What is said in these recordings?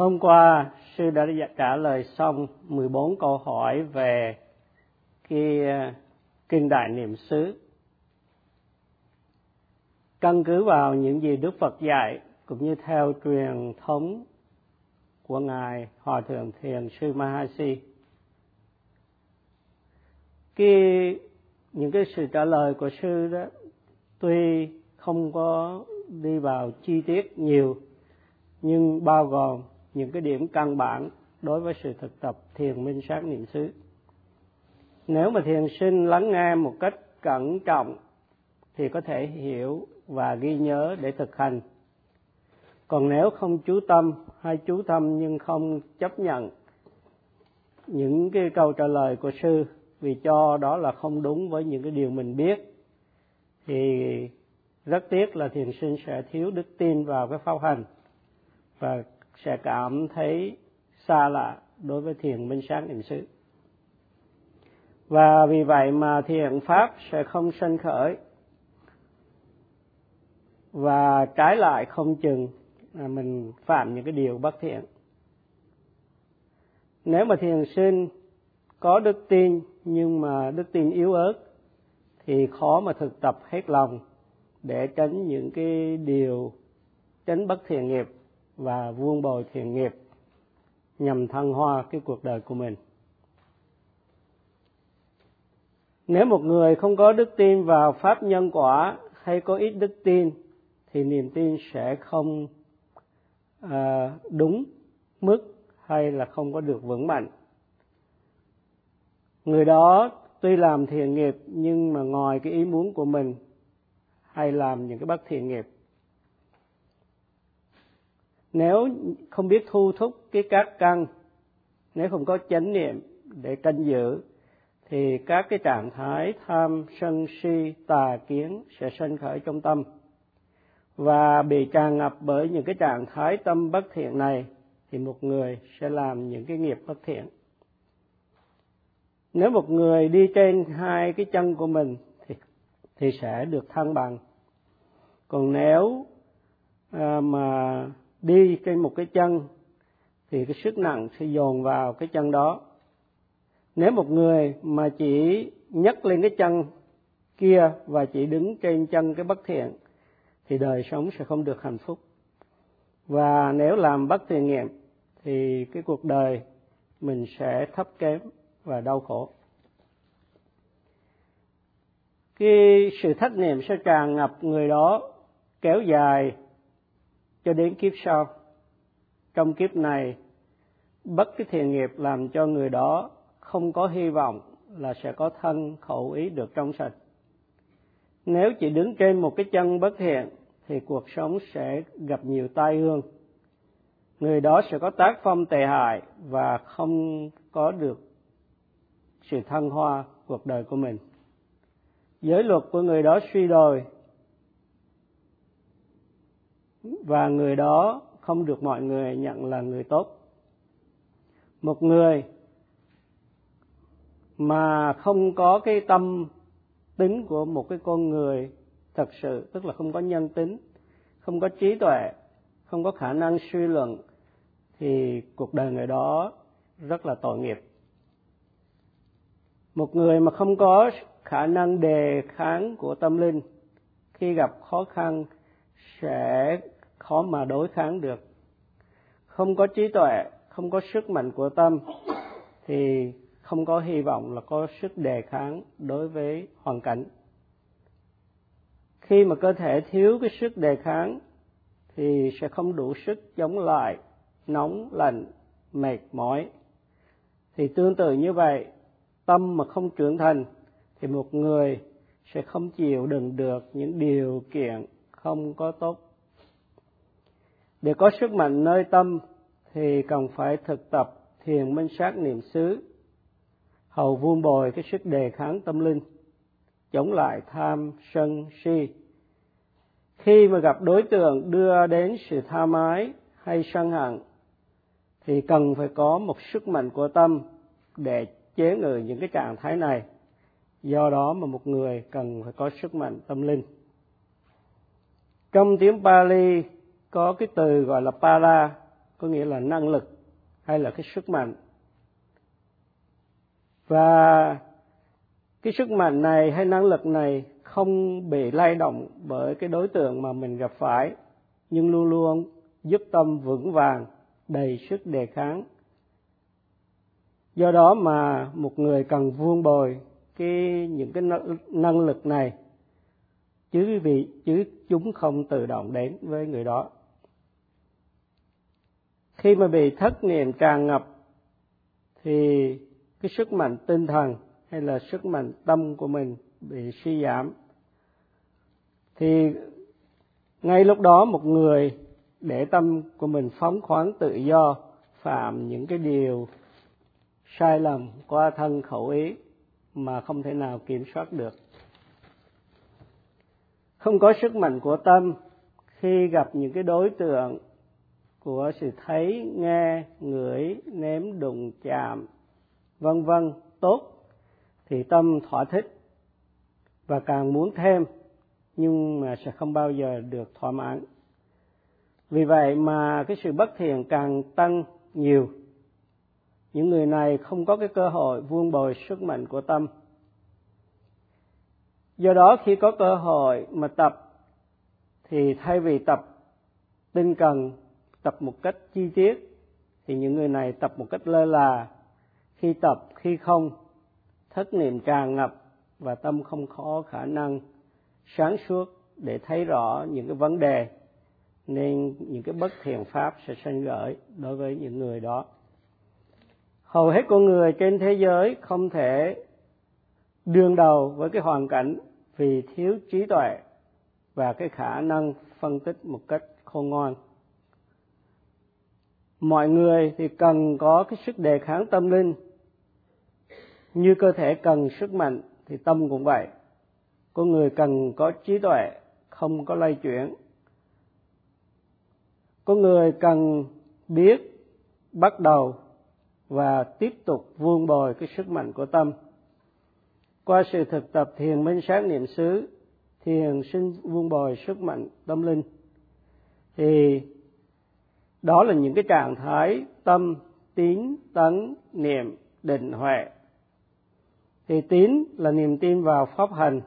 Hôm qua, sư đã trả lời xong 14 câu hỏi về cái ờ, kinh đại niệm xứ. Căn cứ vào những gì Đức Phật dạy cũng như theo truyền thống của ngài, Hòa thượng Thiền sư Mahasi. Cái những cái sự trả lời của sư đó tuy không có đi vào chi tiết nhiều, nhưng bao gồm những cái điểm căn bản đối với sự thực tập thiền minh sát niệm xứ. Nếu mà thiền sinh lắng nghe một cách cẩn trọng thì có thể hiểu và ghi nhớ để thực hành. Còn nếu không chú tâm hay chú tâm nhưng không chấp nhận những cái câu trả lời của sư vì cho đó là không đúng với những cái điều mình biết, thì rất tiếc là thiền sinh sẽ thiếu đức tin vào cái pháp hành và sẽ cảm thấy xa lạ đối với thiền minh sáng niệm xứ. Và vì vậy mà thiền pháp sẽ không sanh khởi. Và trái lại không chừng là mình phạm những cái điều bất thiện. Nếu mà thiền sinh có đức tin nhưng mà đức tin yếu ớt, thì khó mà thực tập hết lòng để tránh những cái điều tránh bất thiện nghiệp và vuông bồi thiện nghiệp nhằm thăng hoa cái cuộc đời của mình. Nếu một người không có đức tin vào pháp nhân quả hay có ít đức tin thì niềm tin sẽ không à, đúng mức hay là không có được vững mạnh. Người đó tuy làm thiện nghiệp nhưng mà ngoài cái ý muốn của mình hay làm những cái bất thiện nghiệp nếu không biết thu thúc cái các căn nếu không có chánh niệm để canh giữ thì các cái trạng thái tham sân si tà kiến sẽ sinh khởi trong tâm. Và bị tràn ngập bởi những cái trạng thái tâm bất thiện này thì một người sẽ làm những cái nghiệp bất thiện. Nếu một người đi trên hai cái chân của mình thì thì sẽ được thăng bằng. Còn nếu à, mà đi trên một cái chân, thì cái sức nặng sẽ dồn vào cái chân đó. Nếu một người mà chỉ nhấc lên cái chân kia và chỉ đứng trên chân cái bất thiện, thì đời sống sẽ không được hạnh phúc. Và nếu làm bất thiện nghiệm thì cái cuộc đời mình sẽ thấp kém và đau khổ. Cái sự thất niệm sẽ tràn ngập người đó kéo dài cho đến kiếp sau, trong kiếp này, bất cái thiện nghiệp làm cho người đó không có hy vọng là sẽ có thân khẩu ý được trong sạch. Nếu chỉ đứng trên một cái chân bất thiện, thì cuộc sống sẽ gặp nhiều tai ương người đó sẽ có tác phong tệ hại và không có được sự thăng hoa cuộc đời của mình. Giới luật của người đó suy đồi và người đó không được mọi người nhận là người tốt. Một người mà không có cái tâm tính của một cái con người thật sự, tức là không có nhân tính, không có trí tuệ, không có khả năng suy luận, thì cuộc đời người đó rất là tội nghiệp. Một người mà không có khả năng đề kháng của tâm linh khi gặp khó khăn sẽ khó mà đối kháng được. Không có trí tuệ, không có sức mạnh của tâm, thì không có hy vọng là có sức đề kháng đối với hoàn cảnh. Khi mà cơ thể thiếu cái sức đề kháng, thì sẽ không đủ sức chống lại nóng lạnh, mệt mỏi. Thì tương tự như vậy, tâm mà không trưởng thành, thì một người sẽ không chịu đựng được những điều kiện không có tốt. Để có sức mạnh nơi tâm thì cần phải thực tập thiền minh sát niệm xứ. Hầu vuông bồi cái sức đề kháng tâm linh, chống lại tham sân si. Khi mà gặp đối tượng đưa đến sự tha mái hay sân hận, thì cần phải có một sức mạnh của tâm để chế ngự những cái trạng thái này. Do đó mà một người cần phải có sức mạnh tâm linh trong tiếng Pali có cái từ gọi là para, có nghĩa là năng lực hay là cái sức mạnh. Và cái sức mạnh này hay năng lực này không bị lay động bởi cái đối tượng mà mình gặp phải, nhưng luôn luôn giúp tâm vững vàng, đầy sức đề kháng. Do đó mà một người cần vuông bồi cái, những cái năng lực này chứ vì, chứ chúng không tự động đến với người đó. Khi mà bị thất niệm tràn ngập, thì cái sức mạnh tinh thần hay là sức mạnh tâm của mình bị suy giảm. Thì ngay lúc đó một người để tâm của mình phóng khoáng tự do, phạm những cái điều sai lầm qua thân khẩu ý mà không thể nào kiểm soát được không có sức mạnh của tâm khi gặp những cái đối tượng của sự thấy, nghe, ngửi, nếm, đụng, chạm, vân vân, tốt, thì tâm thỏa thích và càng muốn thêm, nhưng mà sẽ không bao giờ được thỏa mãn. Vì vậy mà cái sự bất thiện càng tăng nhiều. Những người này không có cái cơ hội vuông bồi sức mạnh của tâm do đó khi có cơ hội mà tập, thì thay vì tập tinh cần, tập một cách chi tiết, thì những người này tập một cách lơ là. Khi tập, khi không, thất niệm tràn ngập và tâm không có khả năng sáng suốt để thấy rõ những cái vấn đề, nên những cái bất thiện pháp sẽ sanh gởi đối với những người đó. Hầu hết con người trên thế giới không thể đương đầu với cái hoàn cảnh vì thiếu trí tuệ và cái khả năng phân tích một cách khôn ngoan. Mọi người thì cần có cái sức đề kháng tâm linh. Như cơ thể cần sức mạnh thì tâm cũng vậy. Con người cần có trí tuệ, không có lay chuyển. Con người cần biết, bắt đầu và tiếp tục vuông bồi cái sức mạnh của tâm qua sự thực tập thiền minh sáng niệm xứ, thiền sinh vuông bồi sức mạnh tâm linh. Thì đó là những cái trạng thái tâm, tín, tấn, niệm, định, huệ. Thì tín là niềm tin vào pháp hành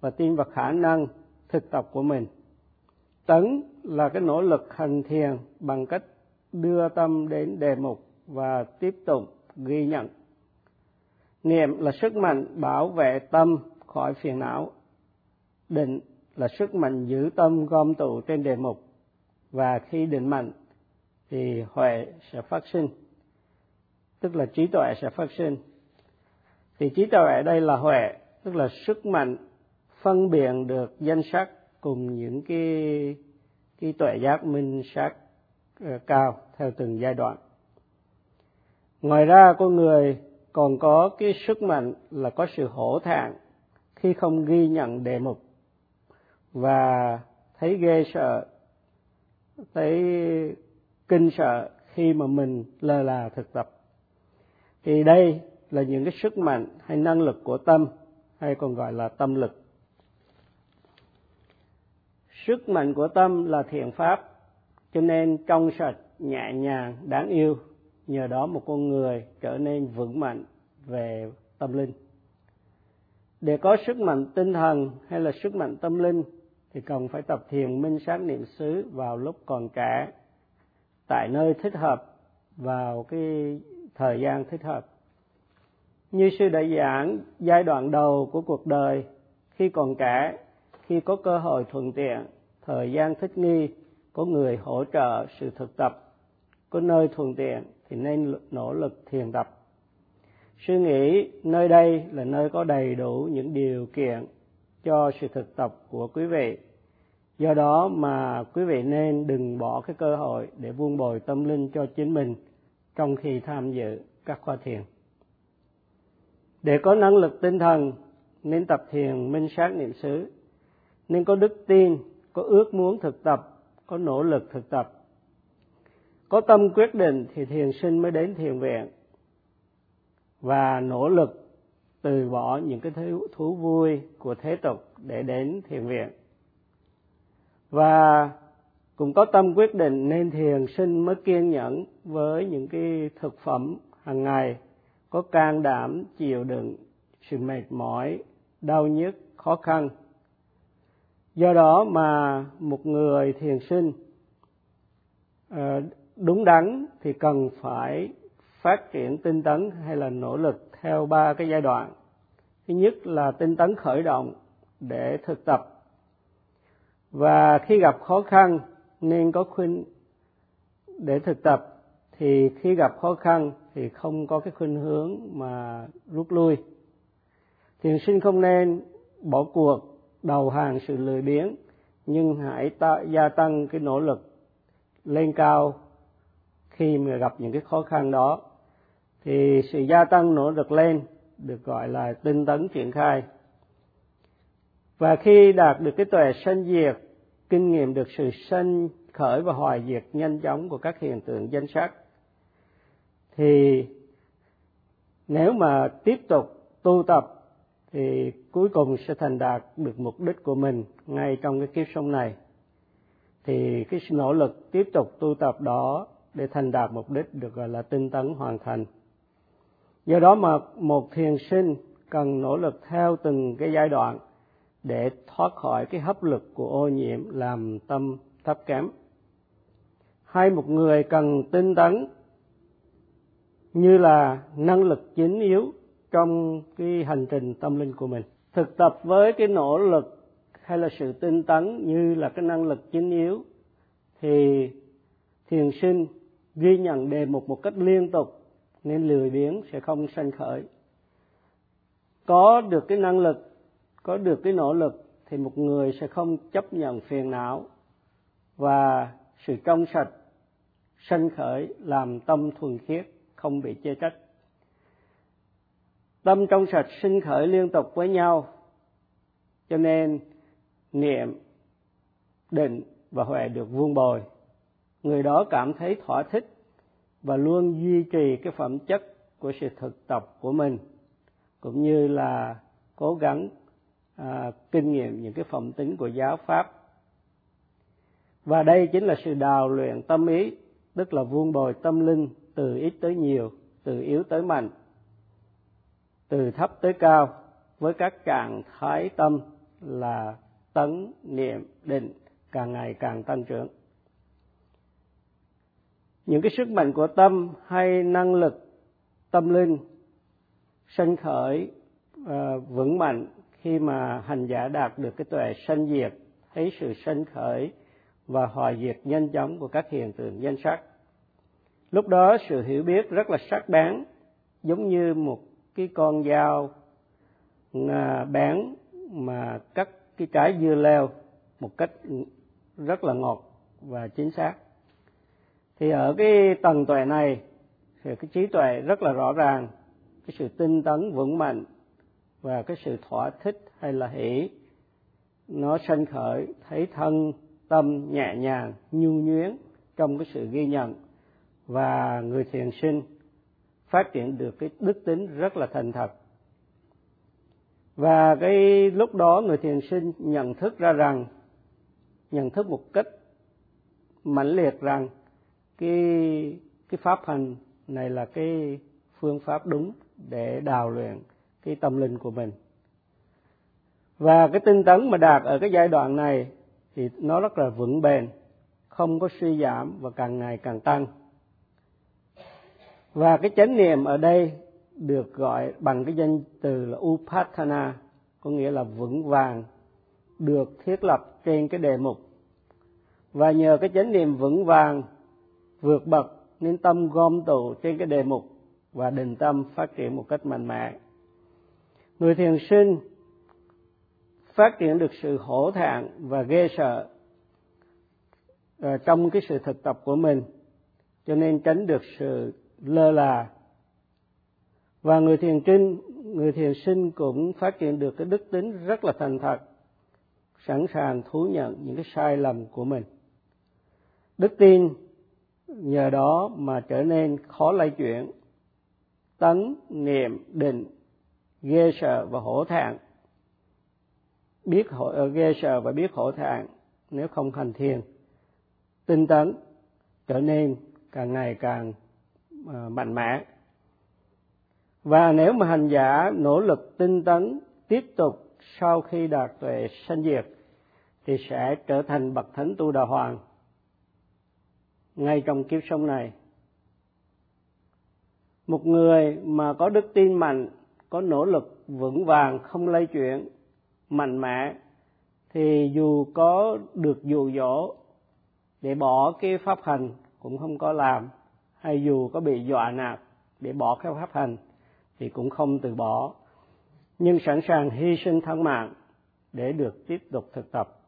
và tin vào khả năng thực tập của mình. Tấn là cái nỗ lực hành thiền bằng cách đưa tâm đến đề mục và tiếp tục ghi nhận niệm là sức mạnh bảo vệ tâm khỏi phiền não. Định là sức mạnh giữ tâm gom tụ trên đề mục và khi định mạnh, thì huệ sẽ phát sinh. Tức là trí tuệ sẽ phát sinh. Thì trí tuệ ở đây là huệ, tức là sức mạnh phân biệt được danh sắc cùng những cái cái tuệ giác minh sát ờ, cao theo từng giai đoạn. Ngoài ra, con người còn có cái sức mạnh là có sự hổ thẹn khi không ghi nhận đề mục. Và thấy ghê sợ, thấy kinh sợ khi mà mình lơ là thực tập. Thì đây là những cái sức mạnh hay năng lực của tâm, hay còn gọi là tâm lực. Sức mạnh của tâm là thiện pháp, cho nên trong sạch, nhẹ nhàng, đáng yêu nhờ đó một con người trở nên vững mạnh về tâm linh. Để có sức mạnh tinh thần hay là sức mạnh tâm linh thì cần phải tập thiền minh sát niệm xứ vào lúc còn trẻ, tại nơi thích hợp, vào cái thời gian thích hợp. Như sư đã giảng, giai đoạn đầu của cuộc đời, khi còn trẻ, khi có cơ hội thuận tiện, thời gian thích nghi, có người hỗ trợ sự thực tập, có nơi thuận tiện thì nên nỗ lực thiền tập. Suy nghĩ nơi đây là nơi có đầy đủ những điều kiện cho sự thực tập của quý vị. Do đó mà quý vị nên đừng bỏ cái cơ hội để vuông bồi tâm linh cho chính mình trong khi tham dự các khóa thiền. Để có năng lực tinh thần, nên tập thiền minh sát niệm xứ. Nên có đức tin, có ước muốn thực tập, có nỗ lực thực tập có tâm quyết định thì thiền sinh mới đến thiền viện. Và nỗ lực từ bỏ những cái thú, thú vui của thế tục để đến thiền viện. Và cũng có tâm quyết định nên thiền sinh mới kiên nhẫn với những cái thực phẩm hàng ngày có can đảm chịu đựng sự mệt mỏi đau nhức khó khăn. Do đó mà một người thiền sinh ờ, đúng đắn thì cần phải phát triển tinh tấn hay là nỗ lực theo ba cái giai đoạn. Thứ nhất là tinh tấn khởi động để thực tập. Và khi gặp khó khăn nên có khuyên để thực tập. Thì khi gặp khó khăn thì không có cái khuynh hướng mà rút lui. Thiền sinh không nên bỏ cuộc đầu hàng sự lười biếng nhưng hãy ta, gia tăng cái nỗ lực lên cao khi mà gặp những cái khó khăn đó, thì sự gia tăng nỗ lực lên được gọi là tinh tấn triển khai. Và khi đạt được cái tuệ sanh diệt, kinh nghiệm được sự sanh khởi và hoài diệt nhanh chóng của các hiện tượng danh sắc, thì nếu mà tiếp tục tu tập, thì cuối cùng sẽ thành đạt được mục đích của mình ngay trong cái kiếp sống này. Thì cái nỗ lực tiếp tục tu tập đó để thành đạt mục đích được, gọi là, tinh tấn hoàn thành. Do đó mà một thiền sinh cần nỗ lực theo từng cái giai đoạn để thoát khỏi cái hấp lực của ô nhiễm làm tâm thấp kém. Hay một người cần tinh tấn như là năng lực chính yếu trong cái hành trình tâm linh của mình. Thực tập với cái nỗ lực hay là sự tinh tấn như là cái năng lực chính yếu thì thiền sinh ghi nhận đề mục một cách liên tục, nên lười biếng sẽ không sanh khởi. Có được cái năng lực, có được cái nỗ lực, thì một người sẽ không chấp nhận phiền não và sự trong sạch, sanh khởi làm tâm thuần khiết, không bị chê trách. Tâm trong sạch sinh khởi liên tục với nhau, cho nên niệm, định và huệ được vuông bồi người đó cảm thấy thỏa thích và luôn duy trì cái phẩm chất của sự thực tập của mình cũng như là cố gắng à, kinh nghiệm những cái phẩm tính của giáo pháp. Và đây chính là sự đào luyện tâm ý tức là vuông bồi tâm linh từ ít tới nhiều từ yếu tới mạnh từ thấp tới cao với các trạng thái tâm là tấn niệm định càng ngày càng tăng trưởng những cái sức mạnh của tâm hay năng lực tâm linh sanh khởi uh, vững mạnh khi mà hành giả đạt được cái tuệ sanh diệt thấy sự sanh khởi và hòa diệt nhanh chóng của các hiện tượng danh sắc. Lúc đó sự hiểu biết rất là sắc bén giống như một cái con dao bén mà cắt cái trái dưa leo một cách rất là ngọt và chính xác thì ở cái tầng tuệ này, thì cái trí tuệ rất là rõ ràng. Cái sự tinh tấn, vững mạnh và cái sự thỏa thích hay là hỷ, nó sanh khởi thấy thân, tâm nhẹ nhàng, nhu nhuyến trong cái sự ghi nhận. Và người thiền sinh phát triển được cái đức tính rất là thành thật. Và cái lúc đó người thiền sinh nhận thức ra rằng, nhận thức một cách mãnh liệt rằng cái cái pháp hành này là cái phương pháp đúng để đào luyện cái tâm linh của mình. Và cái tinh tấn mà đạt ở cái giai đoạn này thì nó rất là vững bền, không có suy giảm và càng ngày càng tăng. Và cái chánh niệm ở đây được gọi bằng cái danh từ là upatana có nghĩa là vững vàng, được thiết lập trên cái đề mục. Và nhờ cái chánh niệm vững vàng vượt bậc nên tâm gom tụ trên cái đề mục và định tâm phát triển một cách mạnh mẽ. Người thiền sinh phát triển được sự hổ thẹn và ghê sợ ờ, trong cái sự thực tập của mình, cho nên tránh được sự lơ là. Và người thiền trinh, người thiền sinh cũng phát triển được cái đức tính rất là thành thật, sẵn sàng thú nhận những cái sai lầm của mình. Đức tin nhờ đó mà trở nên khó lay chuyển. Tấn niệm định ghê sợ và hổ thẹn. Biết hổ, ờ, ghê sợ và biết hổ thẹn nếu không hành thiền. Tinh tấn trở nên càng ngày càng ờ, mạnh mẽ. Và nếu mà hành giả nỗ lực tinh tấn tiếp tục sau khi đạt tuệ sanh diệt thì sẽ trở thành bậc thánh tu đà hoàng ngay trong kiếp sống này. Một người mà có đức tin mạnh, có nỗ lực vững vàng, không lay chuyển, mạnh mẽ, thì dù có được dụ dỗ để bỏ cái pháp hành cũng không có làm, hay dù có bị dọa nạt để bỏ cái pháp hành thì cũng không từ bỏ. Nhưng sẵn sàng hy sinh thân mạng để được tiếp tục thực tập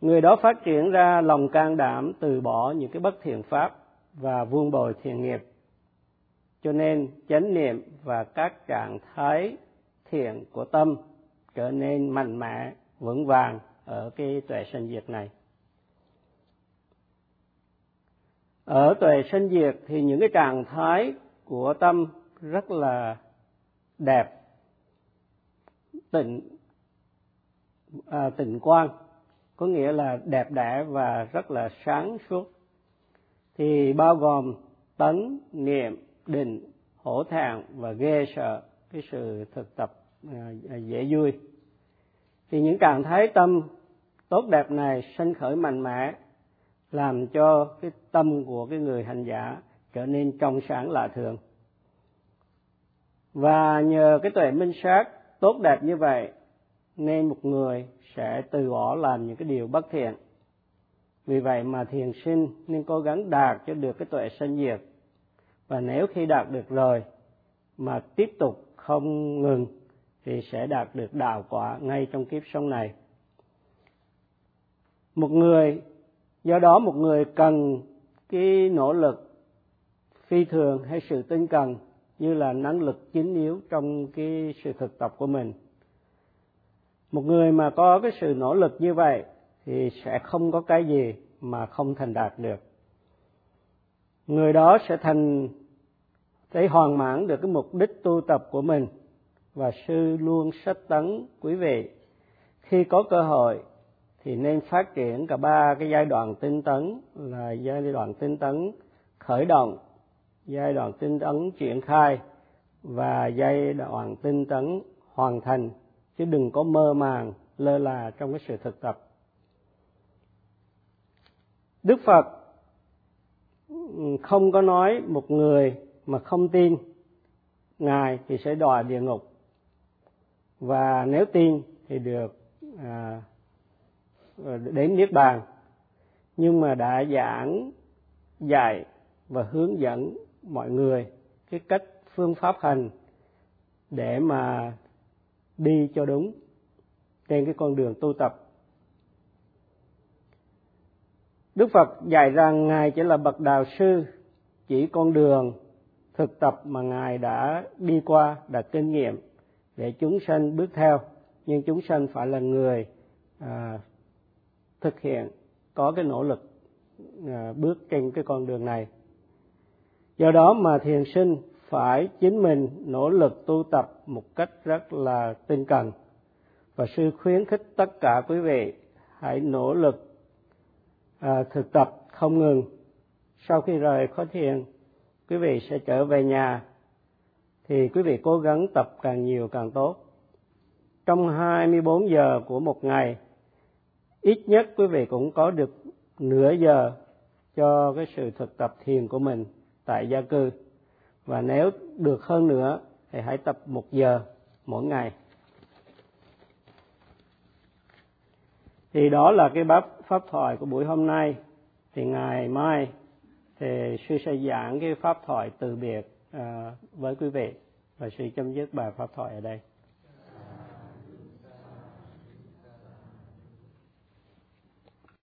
người đó phát triển ra lòng can đảm từ bỏ những cái bất thiện pháp và vuông bồi thiện nghiệp. Cho nên chánh niệm và các trạng thái thiện của tâm trở nên mạnh mẽ vững vàng ở cái tuệ sanh diệt này. Ở tuệ sanh diệt thì những cái trạng thái của tâm rất là đẹp tịnh à, tịnh quang có nghĩa là đẹp đẽ và rất là sáng suốt. Thì bao gồm tấn niệm, định, hổ thẹn và ghê sợ, cái sự thực tập à, à, dễ vui. Thì những trạng thái tâm tốt đẹp này sanh khởi mạnh mẽ, làm cho cái tâm của cái người hành giả trở nên trong sáng lạ thường. Và nhờ cái tuệ minh sát tốt đẹp như vậy nên một người sẽ từ bỏ làm những cái điều bất thiện. Vì vậy mà thiền sinh nên cố gắng đạt cho được cái tuệ sanh diệt. Và nếu khi đạt được rồi mà tiếp tục không ngừng thì sẽ đạt được đạo quả ngay trong kiếp sống này. Một người, do đó một người cần cái nỗ lực phi thường hay sự tinh cần như là năng lực chính yếu trong cái sự thực tập của mình một người mà có cái sự nỗ lực như vậy thì sẽ không có cái gì mà không thành đạt được. Người đó sẽ thành để hoàn mãn được cái mục đích tu tập của mình. Và sư luôn sách tấn quý vị. Khi có cơ hội thì nên phát triển cả ba cái giai đoạn tinh tấn là giai đoạn tinh tấn khởi động, giai đoạn tinh tấn triển khai và giai đoạn tinh tấn hoàn thành chứ đừng có mơ màng lơ là trong cái sự thực tập. Đức phật ừ, không có nói một người mà không tin ngài thì sẽ đọa địa ngục. Và nếu tin thì được à, ờ, đến niết bàn. Nhưng mà đã giảng dạy và hướng dẫn mọi người cái cách phương pháp hành để mà đi cho đúng trên cái con đường tu tập Đức Phật dạy rằng Ngài chỉ là bậc đạo sư, chỉ con đường thực tập mà Ngài đã đi qua, đã kinh nghiệm để chúng sanh bước theo. Nhưng chúng sanh phải là người à, thực hiện, có cái nỗ lực à, bước trên cái con đường này. Do đó mà thiền sinh phải chính mình nỗ lực tu tập một cách rất là tinh cần. Và sư khuyến khích tất cả quý vị hãy nỗ lực à, thực tập không ngừng. Sau khi rời khóa thiền, quý vị sẽ trở về nhà thì quý vị cố gắng tập càng nhiều càng tốt. Trong 24 giờ của một ngày, ít nhất quý vị cũng có được nửa giờ cho cái sự thực tập thiền của mình tại gia cư. Và nếu được hơn nữa thì hãy tập một giờ mỗi ngày. Thì đó là cái bắp pháp thoại của buổi hôm nay. Thì ngày mai thì sư sẽ giảng cái pháp thoại từ biệt à, với quý vị và sư chấm dứt bài pháp thoại ở đây